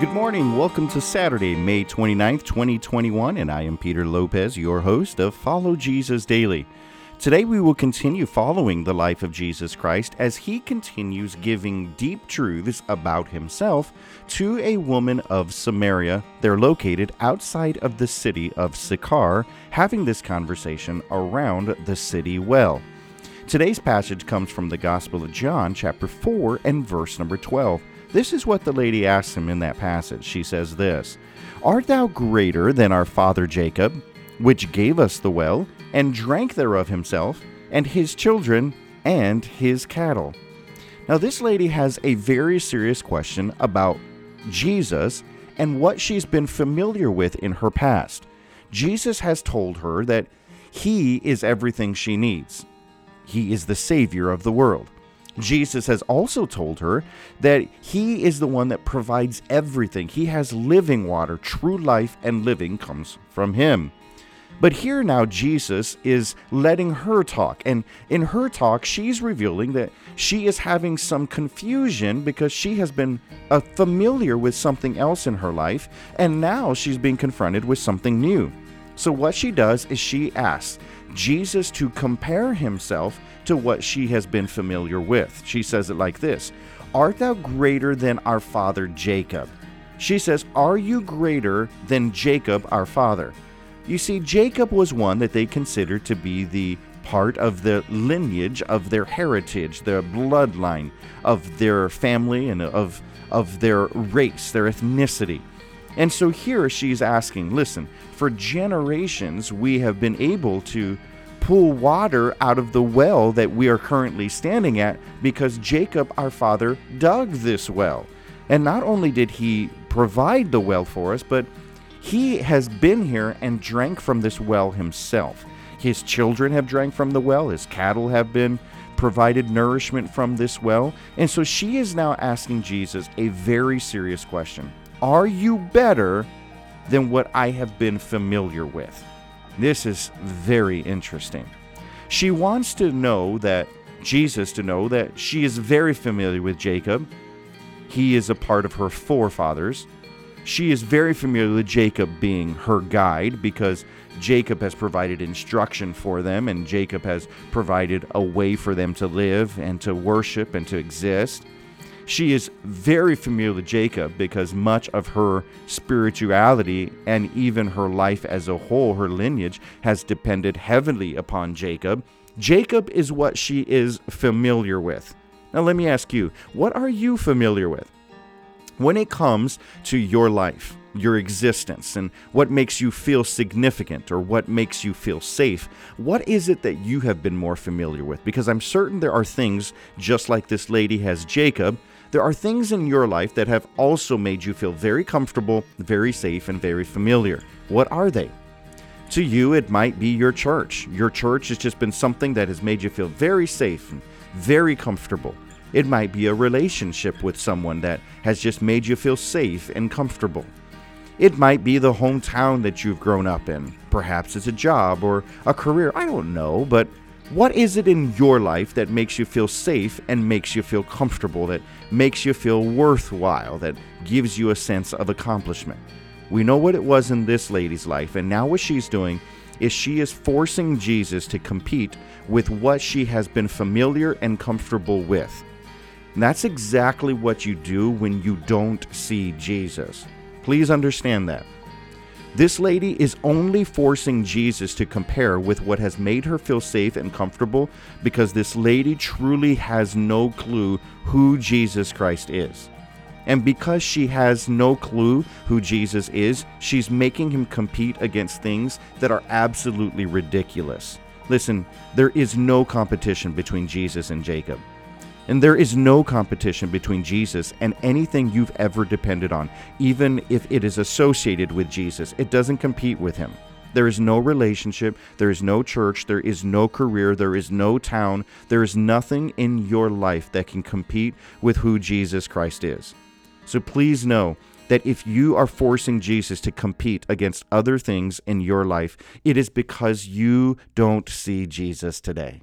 Good morning. Welcome to Saturday, May 29th, 2021, and I am Peter Lopez, your host of Follow Jesus Daily. Today we will continue following the life of Jesus Christ as he continues giving deep truths about himself to a woman of Samaria. They're located outside of the city of Sychar, having this conversation around the city well. Today's passage comes from the Gospel of John, chapter 4, and verse number 12. This is what the lady asks him in that passage. She says this Art thou greater than our father Jacob, which gave us the well, and drank thereof himself, and his children, and his cattle? Now, this lady has a very serious question about Jesus and what she's been familiar with in her past. Jesus has told her that he is everything she needs. He is the Savior of the world. Jesus has also told her that He is the one that provides everything. He has living water. True life and living comes from Him. But here now, Jesus is letting her talk. And in her talk, she's revealing that she is having some confusion because she has been uh, familiar with something else in her life. And now she's being confronted with something new. So, what she does is she asks Jesus to compare himself to what she has been familiar with. She says it like this Art thou greater than our father Jacob? She says, Are you greater than Jacob our father? You see, Jacob was one that they considered to be the part of the lineage of their heritage, the bloodline, of their family, and of, of their race, their ethnicity. And so here she's asking listen, for generations we have been able to pull water out of the well that we are currently standing at because Jacob, our father, dug this well. And not only did he provide the well for us, but he has been here and drank from this well himself. His children have drank from the well, his cattle have been provided nourishment from this well. And so she is now asking Jesus a very serious question are you better than what I have been familiar with? This is very interesting. She wants to know that Jesus to know that she is very familiar with Jacob. He is a part of her forefathers. She is very familiar with Jacob being her guide because Jacob has provided instruction for them and Jacob has provided a way for them to live and to worship and to exist. She is very familiar with Jacob because much of her spirituality and even her life as a whole, her lineage, has depended heavily upon Jacob. Jacob is what she is familiar with. Now, let me ask you, what are you familiar with? When it comes to your life, your existence, and what makes you feel significant or what makes you feel safe, what is it that you have been more familiar with? Because I'm certain there are things, just like this lady has Jacob, there are things in your life that have also made you feel very comfortable, very safe, and very familiar. What are they? To you, it might be your church. Your church has just been something that has made you feel very safe and very comfortable. It might be a relationship with someone that has just made you feel safe and comfortable. It might be the hometown that you've grown up in. Perhaps it's a job or a career. I don't know, but what is it in your life that makes you feel safe and makes you feel comfortable, that makes you feel worthwhile, that gives you a sense of accomplishment? We know what it was in this lady's life, and now what she's doing is she is forcing Jesus to compete with what she has been familiar and comfortable with. And that's exactly what you do when you don't see Jesus. Please understand that. This lady is only forcing Jesus to compare with what has made her feel safe and comfortable because this lady truly has no clue who Jesus Christ is. And because she has no clue who Jesus is, she's making him compete against things that are absolutely ridiculous. Listen, there is no competition between Jesus and Jacob. And there is no competition between Jesus and anything you've ever depended on, even if it is associated with Jesus. It doesn't compete with him. There is no relationship, there is no church, there is no career, there is no town, there is nothing in your life that can compete with who Jesus Christ is. So please know that if you are forcing Jesus to compete against other things in your life, it is because you don't see Jesus today.